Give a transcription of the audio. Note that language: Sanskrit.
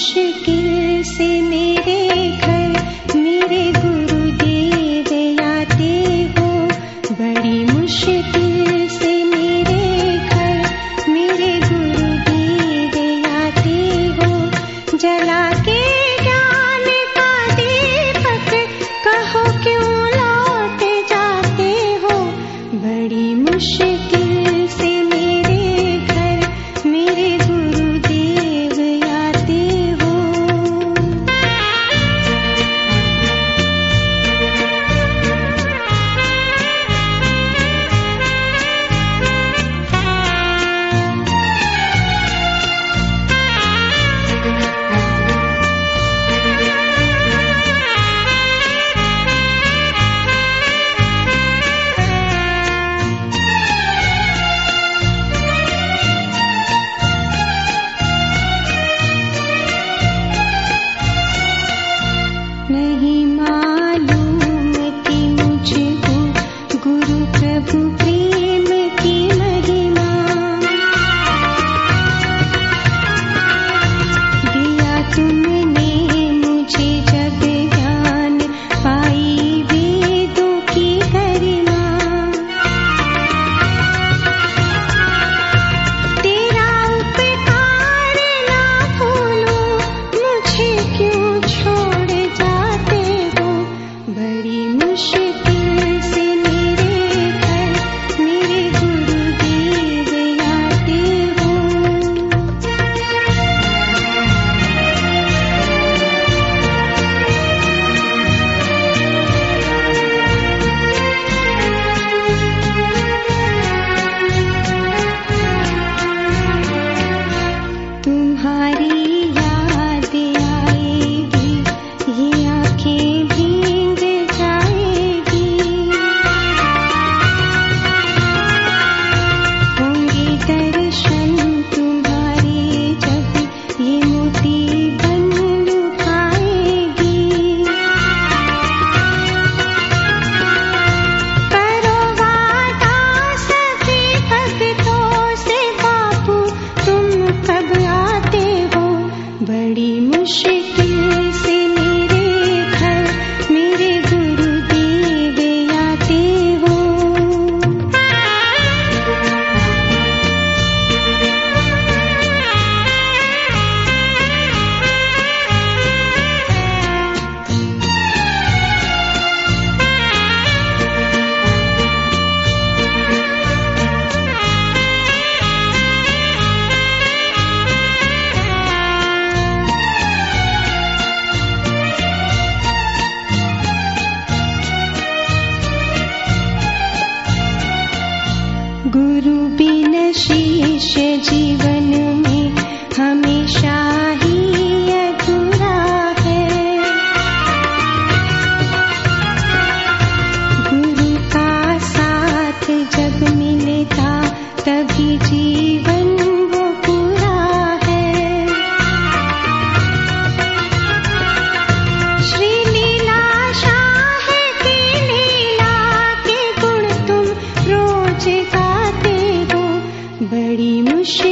是给。गुरु बिन शीश जीवन बड़ी मुश्किल